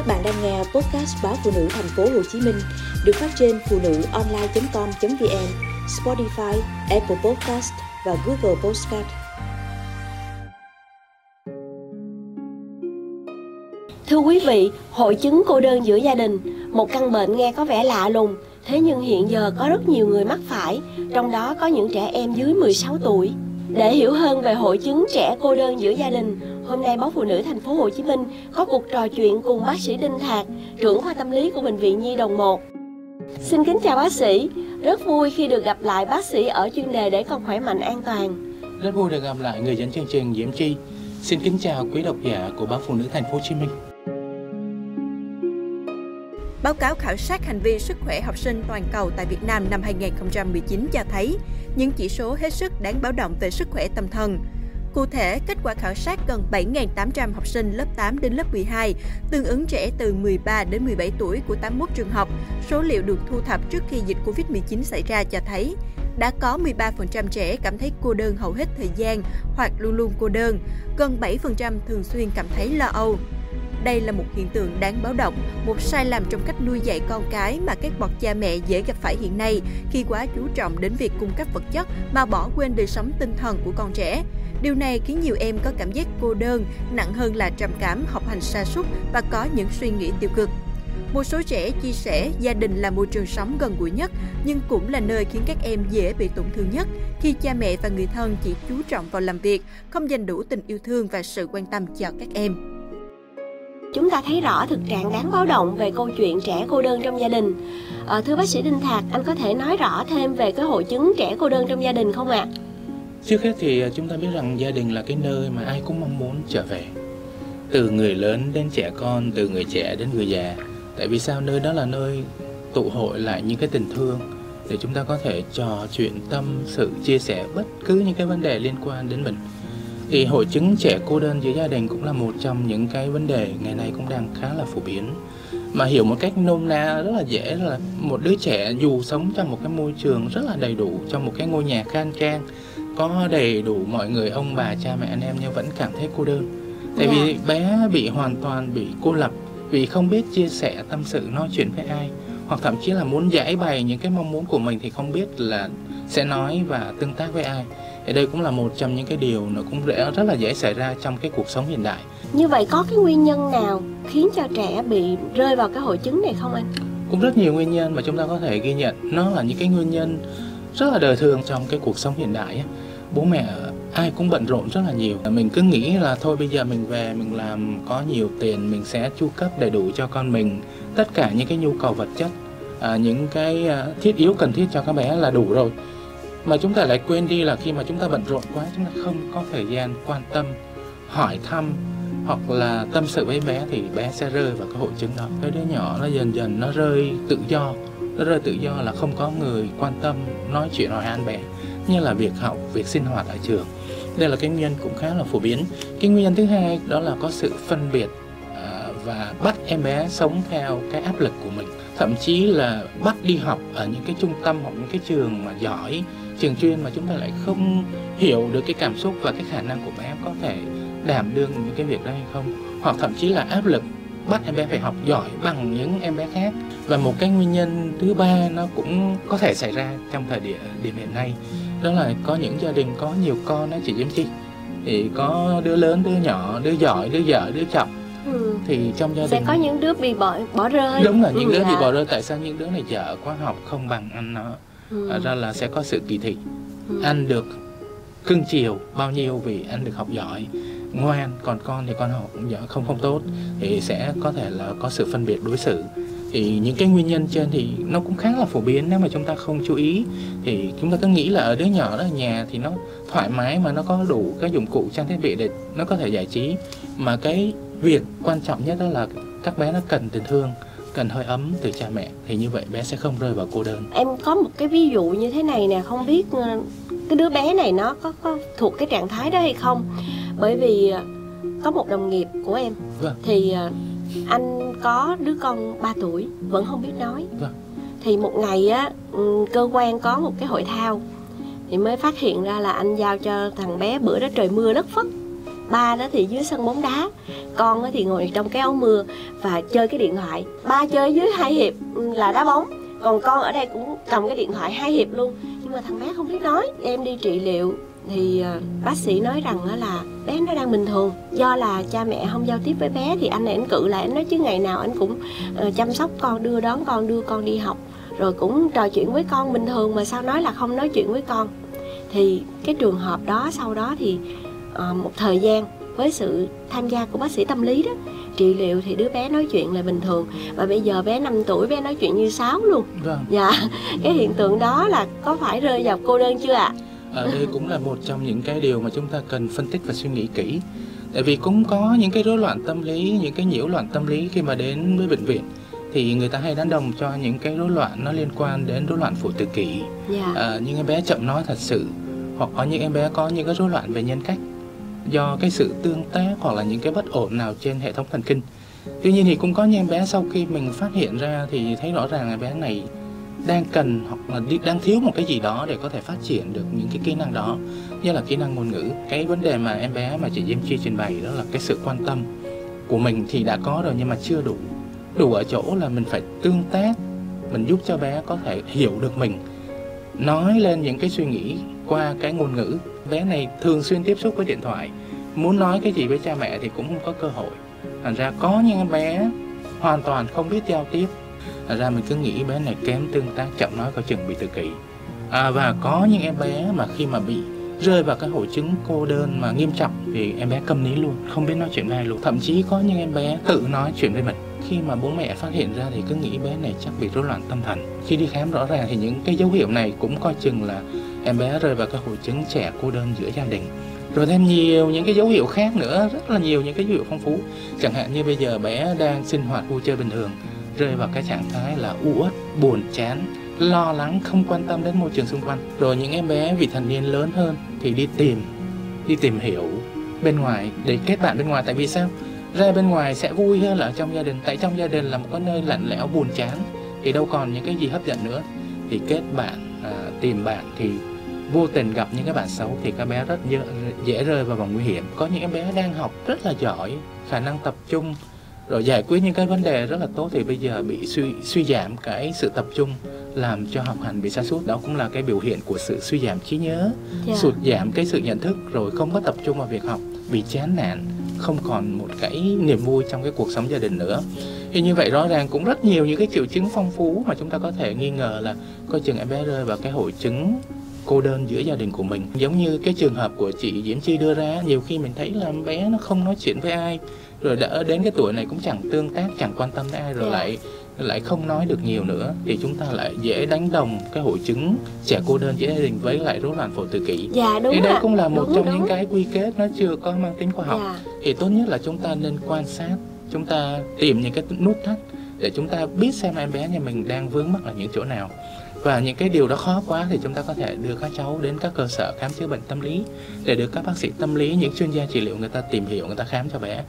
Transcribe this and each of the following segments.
Các bạn đang nghe podcast báo phụ nữ thành phố Hồ Chí Minh được phát trên phụ nữ online.com.vn, Spotify, Apple Podcast và Google Podcast. Thưa quý vị, hội chứng cô đơn giữa gia đình, một căn bệnh nghe có vẻ lạ lùng, thế nhưng hiện giờ có rất nhiều người mắc phải, trong đó có những trẻ em dưới 16 tuổi. Để hiểu hơn về hội chứng trẻ cô đơn giữa gia đình, hôm nay báo phụ nữ thành phố Hồ Chí Minh có cuộc trò chuyện cùng bác sĩ Đinh Thạc, trưởng khoa tâm lý của bệnh viện Nhi đồng 1. Xin kính chào bác sĩ, rất vui khi được gặp lại bác sĩ ở chuyên đề để con khỏe mạnh an toàn. Rất vui được gặp lại người dẫn chương trình Diễm Chi. Xin kính chào quý độc giả của báo phụ nữ thành phố Hồ Chí Minh. Báo cáo khảo sát hành vi sức khỏe học sinh toàn cầu tại Việt Nam năm 2019 cho thấy những chỉ số hết sức đáng báo động về sức khỏe tâm thần. Cụ thể, kết quả khảo sát gần 7.800 học sinh lớp 8 đến lớp 12, tương ứng trẻ từ 13 đến 17 tuổi của 81 trường học. Số liệu được thu thập trước khi dịch Covid-19 xảy ra cho thấy, đã có 13% trẻ cảm thấy cô đơn hầu hết thời gian hoặc luôn luôn cô đơn, gần 7% thường xuyên cảm thấy lo âu. Đây là một hiện tượng đáng báo động, một sai lầm trong cách nuôi dạy con cái mà các bậc cha mẹ dễ gặp phải hiện nay khi quá chú trọng đến việc cung cấp vật chất mà bỏ quên đời sống tinh thần của con trẻ. Điều này khiến nhiều em có cảm giác cô đơn, nặng hơn là trầm cảm, học hành sa sút và có những suy nghĩ tiêu cực. Một số trẻ chia sẻ gia đình là môi trường sống gần gũi nhất, nhưng cũng là nơi khiến các em dễ bị tổn thương nhất khi cha mẹ và người thân chỉ chú trọng vào làm việc, không dành đủ tình yêu thương và sự quan tâm cho các em. Chúng ta thấy rõ thực trạng đáng báo động về câu chuyện trẻ cô đơn trong gia đình. À, thưa bác sĩ Đinh Thạc, anh có thể nói rõ thêm về cái hội chứng trẻ cô đơn trong gia đình không ạ? À? Trước hết thì à, chúng ta biết rằng gia đình là cái nơi mà ai cũng mong muốn trở về. Từ người lớn đến trẻ con, từ người trẻ đến người già. Tại vì sao nơi đó là nơi tụ hội lại những cái tình thương để chúng ta có thể trò chuyện tâm sự chia sẻ bất cứ những cái vấn đề liên quan đến mình thì hội chứng trẻ cô đơn giữa gia đình cũng là một trong những cái vấn đề ngày nay cũng đang khá là phổ biến mà hiểu một cách nôm na rất là dễ là một đứa trẻ dù sống trong một cái môi trường rất là đầy đủ trong một cái ngôi nhà khang trang có đầy đủ mọi người ông bà cha mẹ anh em nhưng vẫn cảm thấy cô đơn. Tại vì dạ. bé bị hoàn toàn bị cô lập vì không biết chia sẻ tâm sự nói chuyện với ai hoặc thậm chí là muốn giải bày những cái mong muốn của mình thì không biết là sẽ nói và tương tác với ai. Thì đây cũng là một trong những cái điều nó cũng rất rất là dễ xảy ra trong cái cuộc sống hiện đại. Như vậy có cái nguyên nhân nào khiến cho trẻ bị rơi vào cái hội chứng này không anh? Cũng rất nhiều nguyên nhân mà chúng ta có thể ghi nhận. Nó là những cái nguyên nhân rất là đời thường trong cái cuộc sống hiện đại bố mẹ ai cũng bận rộn rất là nhiều. Mình cứ nghĩ là thôi bây giờ mình về mình làm có nhiều tiền mình sẽ chu cấp đầy đủ cho con mình. Tất cả những cái nhu cầu vật chất à, những cái à, thiết yếu cần thiết cho các bé là đủ rồi. Mà chúng ta lại quên đi là khi mà chúng ta bận rộn quá chúng ta không có thời gian quan tâm hỏi thăm hoặc là tâm sự với bé thì bé sẽ rơi vào cái hội chứng đó. Cái đứa nhỏ nó dần dần nó rơi tự do nó rơi tự do là không có người quan tâm nói chuyện hỏi an bé như là việc học, việc sinh hoạt ở trường. Đây là cái nguyên nhân cũng khá là phổ biến. Cái nguyên nhân thứ hai đó là có sự phân biệt à, và bắt em bé sống theo cái áp lực của mình. Thậm chí là bắt đi học ở những cái trung tâm hoặc những cái trường mà giỏi, trường chuyên mà chúng ta lại không hiểu được cái cảm xúc và cái khả năng của bé có thể đảm đương những cái việc đó hay không. Hoặc thậm chí là áp lực bắt em bé phải học giỏi bằng những em bé khác. Và một cái nguyên nhân thứ ba nó cũng có thể xảy ra trong thời điểm điểm hiện nay đó là có những gia đình có nhiều con đó chị Diễm Chi thì có đứa lớn đứa nhỏ đứa giỏi đứa dở đứa chậm ừ. thì trong gia đình sẽ có những đứa bị bỏ bỏ rơi đúng là những ừ, đứa dạ. bị bỏ rơi tại sao những đứa này dở quá học không bằng anh nó ừ. ra là sẽ có sự kỳ thị ừ. anh được cưng chiều bao nhiêu vì anh được học giỏi ngoan còn con thì con học cũng giỏi không không tốt thì sẽ có thể là có sự phân biệt đối xử thì những cái nguyên nhân trên thì nó cũng khá là phổ biến. Nếu mà chúng ta không chú ý thì chúng ta cứ nghĩ là ở đứa nhỏ đó ở nhà thì nó thoải mái mà nó có đủ các dụng cụ trang thiết bị để nó có thể giải trí. Mà cái việc quan trọng nhất đó là các bé nó cần tình thương cần hơi ấm từ cha mẹ. Thì như vậy bé sẽ không rơi vào cô đơn. Em có một cái ví dụ như thế này nè không biết ờ, cái đứa bé này nó có, có thuộc cái trạng thái đó hay không? Bởi vì ờ, có một đồng nghiệp của em vâng. thì ờ, anh có đứa con 3 tuổi vẫn không biết nói. Vâng. thì một ngày á ừ, cơ quan có một cái hội thao thì mới phát hiện ra là anh giao cho thằng bé bữa đó trời mưa đất phất. Ba đó thì dưới sân bóng đá con thì ngồi trong cái áo mưa và chơi cái điện thoại. Ba chơi dưới hai hiệp ừ, là đá bóng. Còn con ở đây cũng cầm cái điện thoại hai hiệp luôn. Nhưng mà thằng bé không biết nói em đi trị liệu thì uh, bác sĩ nói rằng là bé nó đang bình thường. Do là cha mẹ không giao tiếp với bé thì anh này anh cự lại anh nói chứ ngày nào anh cũng uh, chăm sóc con đưa đón con đưa con đi học rồi cũng trò chuyện với con bình thường mà sao nói là không nói chuyện với con. Thì cái trường hợp đó sau đó thì uh, một thời gian với sự tham gia của bác sĩ tâm lý đó trị liệu thì đứa bé nói chuyện là bình thường. Và bây giờ bé 5 tuổi bé nói chuyện như sáo luôn. Vâng. Dạ cái hiện tượng đó là có phải rơi vào cô đơn chưa ạ ở đây cũng là một trong những cái điều mà chúng ta cần phân tích và suy nghĩ kỹ. Tại vì cũng có những cái rối loạn tâm lý những cái nhiễu loạn tâm lý khi mà đến với bệnh viện thì người ta hay đánh đồng cho những cái rối loạn nó liên quan đến rối loạn phụ tự kỷ. À, những em bé chậm nói thật sự hoặc có những em bé có những cái rối loạn về nhân cách do cái sự tương tác hoặc là những cái bất ổn nào trên hệ thống thần kinh. Tuy nhiên thì cũng có những em bé sau khi mình phát hiện ra thì thấy rõ ràng em bé này đang cần hoặc là đang thiếu một cái gì đó để có thể phát triển được những cái kỹ năng đó, như là kỹ năng ngôn ngữ. Cái vấn đề mà em bé mà chị Diêm Chi trình bày đó là cái sự quan tâm của mình thì đã có rồi nhưng mà chưa đủ. Đủ ở chỗ là mình phải tương tác, mình giúp cho bé có thể hiểu được mình. Nói lên những cái suy nghĩ qua cái ngôn ngữ. Bé này thường xuyên tiếp xúc với điện thoại. Muốn nói cái gì với cha mẹ thì cũng không có cơ hội. Thành ra có những em bé hoàn toàn không biết giao tiếp. Thật ra mình cứ nghĩ bé này kém tương tác chậm nói có chừng bị tự kỷ. À, và có những em bé mà khi mà bị rơi vào cái hội chứng cô đơn mà nghiêm trọng thì em bé câm nín luôn không biết nói chuyện với ai luôn. Thậm chí có những em bé tự nói chuyện với mình. Khi mà bố mẹ phát hiện ra thì cứ nghĩ bé này chắc bị rối loạn tâm thần. Khi đi khám rõ ràng thì những cái dấu hiệu này cũng coi chừng là em bé rơi vào cái hội chứng trẻ cô đơn giữa gia đình. Rồi thêm nhiều những cái dấu hiệu khác nữa rất là nhiều những cái dấu hiệu phong phú. Chẳng hạn như bây giờ bé đang sinh hoạt vui chơi bình thường rơi vào cái trạng thái là u uất buồn chán lo lắng không quan tâm đến môi trường xung quanh. Rồi những em bé vị thành niên lớn hơn thì đi tìm đi tìm hiểu bên ngoài để kết bạn bên ngoài. Tại vì sao? Ra bên ngoài sẽ vui hơn là ở trong gia đình. Tại trong gia đình là một cái nơi lạnh lẽo buồn chán. Thì đâu còn những cái gì hấp dẫn nữa. Thì kết bạn à, tìm bạn thì vô tình gặp những cái bạn xấu thì các bé rất dễ, dễ rơi vào vòng nguy hiểm. Có những em bé đang học rất là giỏi khả năng tập trung rồi giải quyết những cái vấn đề rất là tốt thì bây giờ bị suy suy giảm cái sự tập trung làm cho học hành bị sa sút. Đó cũng là cái biểu hiện của sự suy giảm trí nhớ dạ. sụt giảm cái sự nhận thức rồi không có tập trung vào việc học bị chán nản không còn một cái niềm vui trong cái cuộc sống gia đình nữa. Thì như vậy rõ ràng cũng rất nhiều những cái triệu chứng phong phú mà chúng ta có thể nghi ngờ là coi chừng em bé rơi vào cái hội chứng cô đơn giữa gia đình của mình. Giống như cái trường hợp của chị Diễm Chi đưa ra nhiều khi mình thấy là bé nó không nói chuyện với ai rồi đã đến cái tuổi này cũng chẳng tương tác chẳng quan tâm đến ai rồi lại lại không nói được nhiều nữa. Thì chúng ta lại dễ đánh đồng cái hội chứng trẻ cô đơn giữa gia đình với lại rối loạn phổ tự kỷ. Dạ đúng thì đây cũng là một Đúng, trong đúng. những cái quy kết nó chưa có mang tính khoa học. Dạ. Thì tốt nhất là chúng ta nên quan sát chúng ta tìm những cái nút thắt để chúng ta biết xem em bé nhà mình đang vướng mắc ở những chỗ nào. Và những cái điều đó khó quá thì chúng ta có thể đưa các cháu đến các cơ sở khám chữa bệnh tâm lý. Để được các bác sĩ tâm lý những chuyên gia trị liệu người ta tìm hiểu người ta khám cho bé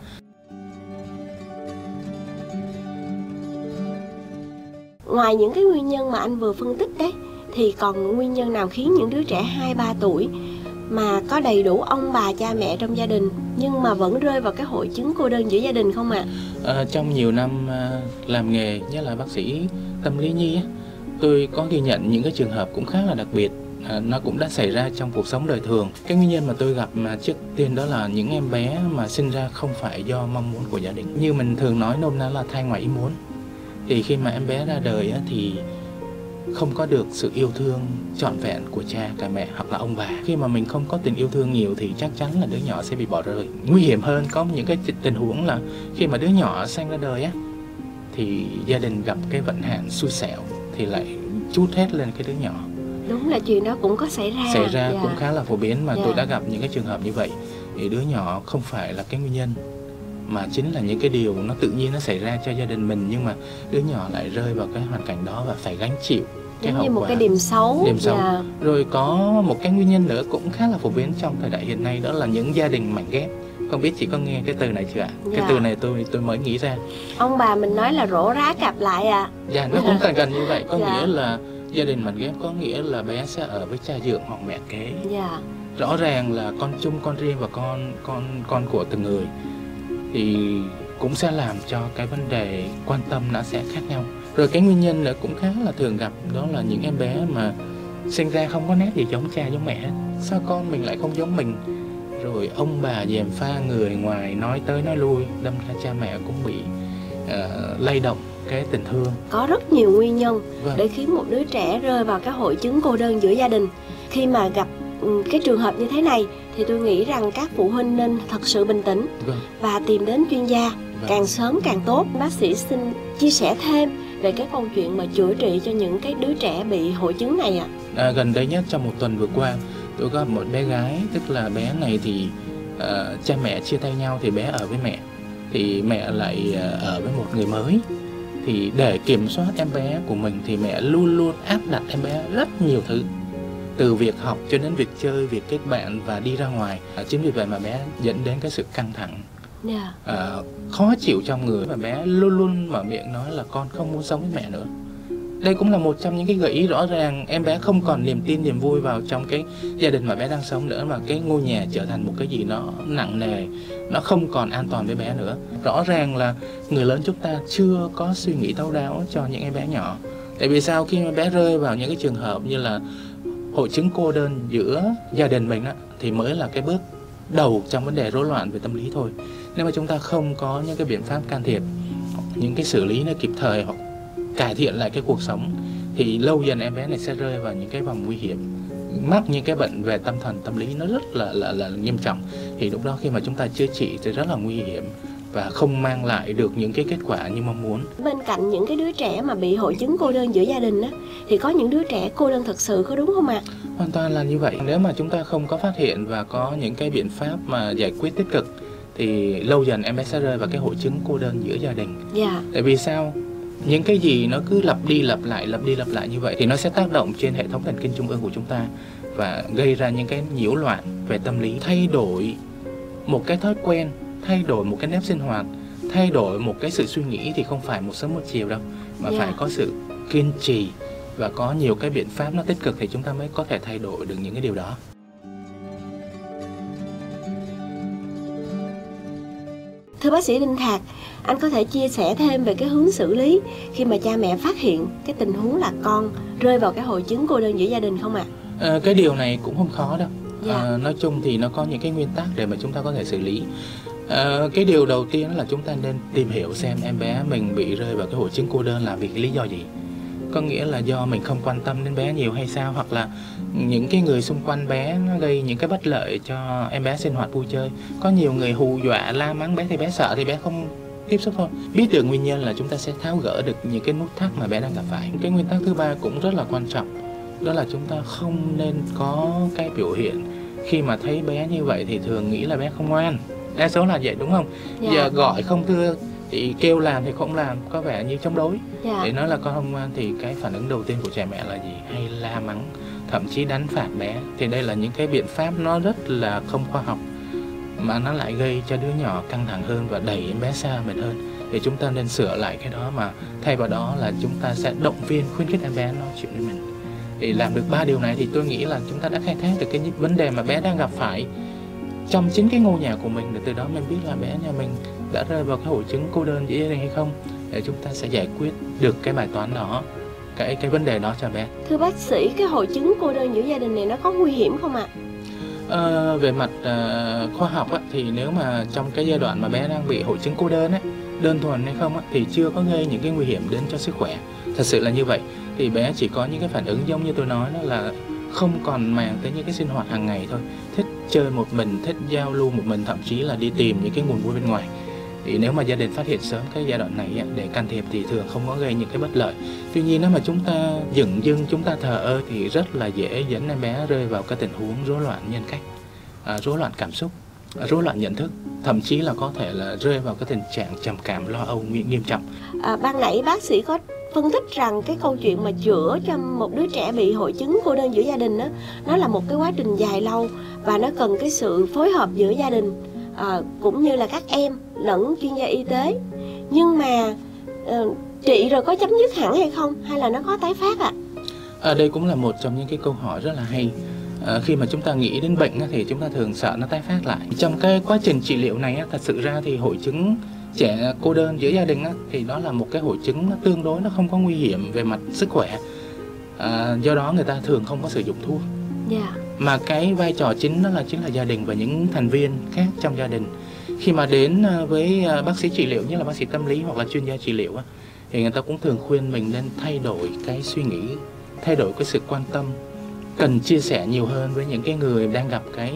ngoài những cái nguyên nhân mà anh vừa phân tích đấy thì còn nguyên nhân nào khiến những đứa trẻ 2 3 tuổi mà có đầy đủ ông bà cha mẹ trong gia đình nhưng mà vẫn rơi vào cái hội chứng cô đơn giữa gia đình không ạ? Ờ, trong nhiều năm ờ, làm nghề nhất là bác sĩ tâm lý nhi tôi có ghi nhận những cái trường hợp cũng khá là đặc biệt à, nó cũng đã xảy ra trong cuộc sống đời thường. Cái nguyên nhân mà tôi gặp mà trước tiên đó là những em bé mà sinh ra không phải do mong muốn của gia đình. Như mình thường nói nôm na là thai ngoài ý muốn thì khi mà em bé ra đời á, thì không có được sự yêu thương trọn vẹn của cha cả mẹ hoặc là ông bà khi mà mình không có tình yêu thương nhiều thì chắc chắn là đứa nhỏ sẽ bị bỏ rơi nguy hiểm hơn có những cái tình huống là khi mà đứa nhỏ sinh ra đời á thì gia đình gặp cái vận hạn xui xẻo thì lại chút hết lên cái đứa nhỏ Đúng là chuyện đó cũng có xảy ra. xảy ra Dạ. cũng khá là phổ biến mà Dạ. tôi đã gặp những cái trường hợp như vậy thì đứa nhỏ không phải là cái nguyên nhân mà chính là những cái điều nó tự nhiên nó xảy ra cho gia đình mình nhưng mà đứa nhỏ lại rơi vào cái hoàn cảnh đó và phải gánh chịu cái Giống như một quả cái điểm xấu. Điểm xấu. Dạ. rồi có một cái nguyên nhân nữa cũng khá là phổ biến trong thời đại hiện nay đó là những gia đình mảnh ghép không biết chị có nghe cái từ này chưa ạ Dạ. cái từ này tôi tôi mới nghĩ ra Ông bà mình nói là rổ rá cặp lại à. dạ nó cũng gần gần như vậy có Dạ. nghĩa là gia đình mảnh ghép có nghĩa là bé sẽ ở với cha dượng hoặc mẹ kế Dạ. rõ ràng là con chung con riêng và con con con của từng người thì cũng sẽ làm cho cái vấn đề quan tâm nó sẽ khác nhau. Rồi cái nguyên nhân nữa cũng khá là thường gặp đó là những em bé mà sinh ra không có nét gì giống cha giống mẹ. Sao con mình lại không giống mình? Rồi ông bà dèm pha người ngoài nói tới nói lui đâm ra cha mẹ cũng bị uh, lay động cái tình thương. Có rất nhiều nguyên nhân Vâng. để khiến một đứa trẻ rơi vào cái hội chứng cô đơn giữa gia đình. Khi mà gặp cái trường hợp như thế này thì tôi nghĩ rằng các phụ huynh nên thật sự bình tĩnh vâng. và tìm đến chuyên gia. Vâng. càng sớm càng tốt. Bác sĩ xin chia sẻ thêm về cái câu chuyện mà chữa trị cho những cái đứa trẻ bị hội chứng này ạ. À, gần đây nhất trong một tuần vừa qua tôi có một bé gái tức là bé này thì ờ, cha mẹ chia tay nhau thì bé ở với mẹ thì mẹ lại ờ, ở với một người mới. Thì để kiểm soát em bé của mình thì mẹ luôn luôn áp đặt em bé rất nhiều thứ từ việc học cho đến việc chơi việc kết bạn và đi ra ngoài à, chính vì vậy mà bé dẫn đến cái sự căng thẳng. Dạ. ờ, khó chịu trong người và bé luôn luôn mở miệng nói là con không muốn sống với mẹ nữa. Đây cũng là một trong những cái gợi ý rõ ràng em bé không còn niềm tin niềm vui vào trong cái gia đình mà bé đang sống nữa mà cái ngôi nhà trở thành một cái gì nó nặng nề nó không còn an toàn với bé nữa. Rõ ràng là người lớn chúng ta chưa có suy nghĩ thấu đáo cho những em bé nhỏ. Tại vì sao? Khi mà bé rơi vào những cái trường hợp như là hội chứng cô đơn giữa gia đình mình á, thì mới là cái bước đầu trong vấn đề rối loạn về tâm lý thôi. Nếu mà chúng ta không có những cái biện pháp can thiệp những cái xử lý nó kịp thời hoặc cải thiện lại cái cuộc sống thì lâu dần em bé này sẽ rơi vào những cái vòng nguy hiểm. Mắc những cái bệnh về tâm thần tâm lý nó rất là là là nghiêm trọng. Thì lúc đó khi mà chúng ta chữa trị thì rất là nguy hiểm và không mang lại được những cái kết quả như mong muốn. Bên cạnh những cái đứa trẻ mà bị hội chứng cô đơn giữa gia đình á thì có những đứa trẻ cô đơn thật sự có đúng không ạ? Hoàn toàn là như vậy. Nếu mà chúng ta không có phát hiện và có những cái biện pháp mà giải quyết tích cực thì lâu dần em bé sẽ rơi vào cái hội chứng cô đơn giữa gia đình. Dạ. Tại vì sao? Những cái gì nó cứ lặp đi lặp lại lặp đi lặp lại như vậy thì nó sẽ tác động trên hệ thống thần kinh trung ương của chúng ta và gây ra những cái nhiễu loạn về tâm lý. Thay đổi một cái thói quen thay đổi một cái nếp sinh hoạt thay đổi một cái sự suy nghĩ thì không phải một sớm một chiều đâu mà Dạ. phải có sự kiên trì và có nhiều cái biện pháp nó tích cực thì chúng ta mới có thể thay đổi được những cái điều đó thưa bác sĩ đinh thạc anh có thể chia sẻ thêm về cái hướng xử lý khi mà cha mẹ phát hiện cái tình huống là con rơi vào cái hội chứng cô đơn giữa gia đình không ạ Ờ, cái điều này cũng không khó đâu Dạ. Ờ, nói chung thì nó có những cái nguyên tắc để mà chúng ta có thể xử lý À, cái điều đầu tiên là chúng ta nên tìm hiểu xem em bé mình bị rơi vào cái hội chứng cô đơn là vì cái lý do gì. Có nghĩa là do mình không quan tâm đến bé nhiều hay sao hoặc là những cái người xung quanh bé nó gây những cái bất lợi cho em bé sinh hoạt vui chơi. Có nhiều người hù dọa la mắng bé thì bé sợ thì bé không tiếp xúc thôi. Biết được nguyên nhân là chúng ta sẽ tháo gỡ được những cái nút thắt mà bé đang gặp phải. Cái nguyên tắc thứ ba cũng rất là quan trọng đó là chúng ta không nên có cái biểu hiện khi mà thấy bé như vậy thì thường nghĩ là bé không ngoan đa số là vậy đúng không? Dạ. giờ gọi không thưa thì kêu làm thì không làm có vẻ như chống đối. Dạ. Để nói là con không thì cái phản ứng đầu tiên của trẻ mẹ là gì? Hay la mắng thậm chí đánh phạt bé. Thì đây là những cái biện pháp nó rất là không khoa học mà nó lại gây cho đứa nhỏ căng thẳng hơn và đẩy em bé xa mình hơn. Thì chúng ta nên sửa lại cái đó mà thay vào đó là chúng ta sẽ động viên khuyến khích em bé nói chuyện với mình. Để làm được ba điều này thì tôi nghĩ là chúng ta đã khai thác được cái vấn đề mà bé đang gặp phải trong chính cái ngôi nhà của mình để từ đó mình biết là bé nhà mình đã rơi vào cái hội chứng cô đơn giữa gia đình hay không để chúng ta sẽ giải quyết được cái bài toán đó cái cái vấn đề đó cho bé. Thưa bác sĩ cái hội chứng cô đơn giữa gia đình này nó có nguy hiểm không ạ? Ờ, về mặt ờ, khoa học á, thì nếu mà trong cái giai đoạn mà bé đang bị hội chứng cô đơn ấy, đơn thuần hay không á, thì chưa có gây những cái nguy hiểm đến cho sức khỏe. Thật sự là như vậy. Thì bé chỉ có những cái phản ứng giống như tôi nói đó là không còn màng tới những cái sinh hoạt hàng ngày thôi. Thích chơi một mình thích giao lưu một mình thậm chí là đi tìm những cái nguồn vui bên ngoài. Thì nếu mà gia đình phát hiện sớm cái giai đoạn này để can thiệp thì thường không có gây những cái bất lợi. Tuy nhiên nếu mà chúng ta dửng dưng chúng ta thờ ơ thì rất là dễ dẫn em bé rơi vào cái tình huống rối loạn nhân cách à, rối loạn cảm xúc rối loạn nhận thức thậm chí là có thể là rơi vào cái tình trạng trầm cảm lo âu nghiêm nghiêm trọng. À, ban nãy bác sĩ có phân tích rằng cái câu chuyện mà chữa cho một đứa trẻ bị hội chứng cô đơn giữa gia đình đó nó là một cái quá trình dài lâu và nó cần cái sự phối hợp giữa gia đình à, cũng như là các em lẫn chuyên gia y tế. Nhưng mà ờ, trị rồi có chấm dứt hẳn hay không? Hay là nó có tái phát ạ? À, đây cũng là một trong những cái câu hỏi rất là hay. à, khi mà chúng ta nghĩ đến bệnh thì chúng ta thường sợ nó tái phát lại. Trong cái quá trình trị liệu này thật sự ra thì hội chứng trẻ cô đơn giữa gia đình thì đó là một cái hội chứng nó tương đối nó không có nguy hiểm về mặt sức khỏe. À, do đó người ta thường không có sử dụng thuốc. Yeah. Mà cái vai trò chính đó là chính là gia đình và những thành viên khác trong gia đình. Khi mà đến ờ, với ờ, bác sĩ trị liệu như là bác sĩ tâm lý hoặc là chuyên gia trị liệu thì người ta cũng thường khuyên mình nên thay đổi cái suy nghĩ, thay đổi cái sự quan tâm, cần chia sẻ nhiều hơn với những cái người đang gặp cái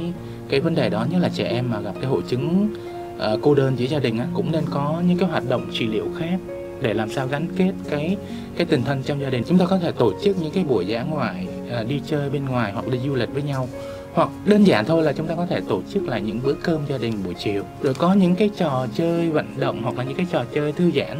cái vấn đề đó như là trẻ em mà gặp cái hội chứng ờ, cô đơn giữa gia đình cũng nên có những cái hoạt động trị liệu khác để làm sao gắn kết cái cái tình thân trong gia đình. Chúng ta có thể tổ chức những cái buổi dã ngoại à, đi chơi bên ngoài hoặc đi du lịch với nhau. Hoặc đơn giản thôi là chúng ta có thể tổ chức lại những bữa cơm gia đình buổi chiều. Rồi có những cái trò chơi vận động hoặc là những cái trò chơi thư giãn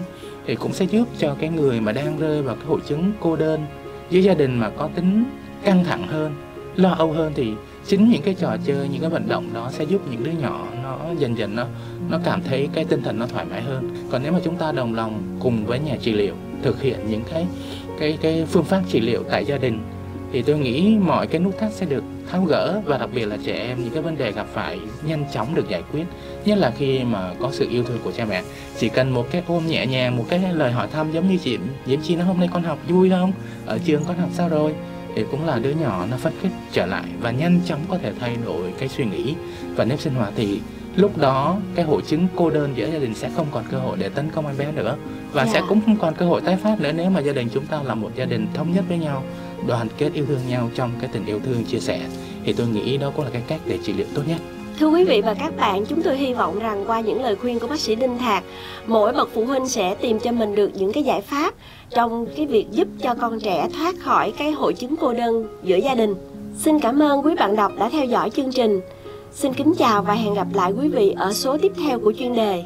thì cũng sẽ giúp cho cái người mà đang rơi vào cái hội chứng cô đơn với gia đình mà có tính căng thẳng hơn lo âu hơn thì chính những cái trò chơi, những cái vận động đó sẽ giúp những đứa nhỏ nó dần dần nó nó cảm thấy cái tinh thần nó thoải mái hơn. Còn nếu mà chúng ta đồng lòng cùng với nhà trị liệu, thực hiện những cái cái cái phương pháp trị liệu tại gia đình, thì tôi nghĩ mọi cái nút thắt sẽ được tháo gỡ và đặc biệt là trẻ em những cái vấn đề gặp phải nhanh chóng được giải quyết, nhất là khi mà có sự yêu thương của cha mẹ. Chỉ cần một cái ôm nhẹ nhàng, một cái lời hỏi thăm giống như chị, diễm chi nó hôm nay con học vui không? Ở trường con học sao rồi? Thì cũng là đứa nhỏ nó phấn khích trở lại và nhanh chóng có thể thay đổi cái suy nghĩ và nếp sinh hoạt thì lúc đó cái hội chứng cô đơn giữa gia đình sẽ không còn cơ hội để tấn công em bé nữa và yeah. sẽ dạ. cũng không còn cơ hội tái phát nữa nếu mà gia đình chúng ta là một gia đình thống nhất với nhau đoàn kết yêu thương nhau trong cái tình yêu thương chia sẻ thì tôi nghĩ đó cũng là cái cách để trị liệu tốt nhất Thưa quý vị và các bạn, chúng tôi hy vọng rằng qua những lời khuyên của bác sĩ Đinh Thạc, mỗi bậc phụ huynh sẽ tìm cho mình được những cái giải pháp trong cái việc giúp cho con trẻ thoát khỏi cái hội chứng cô đơn giữa gia đình. Xin cảm ơn quý bạn đọc đã theo dõi chương trình. Xin kính chào và hẹn gặp lại quý vị ở số tiếp theo của chuyên đề.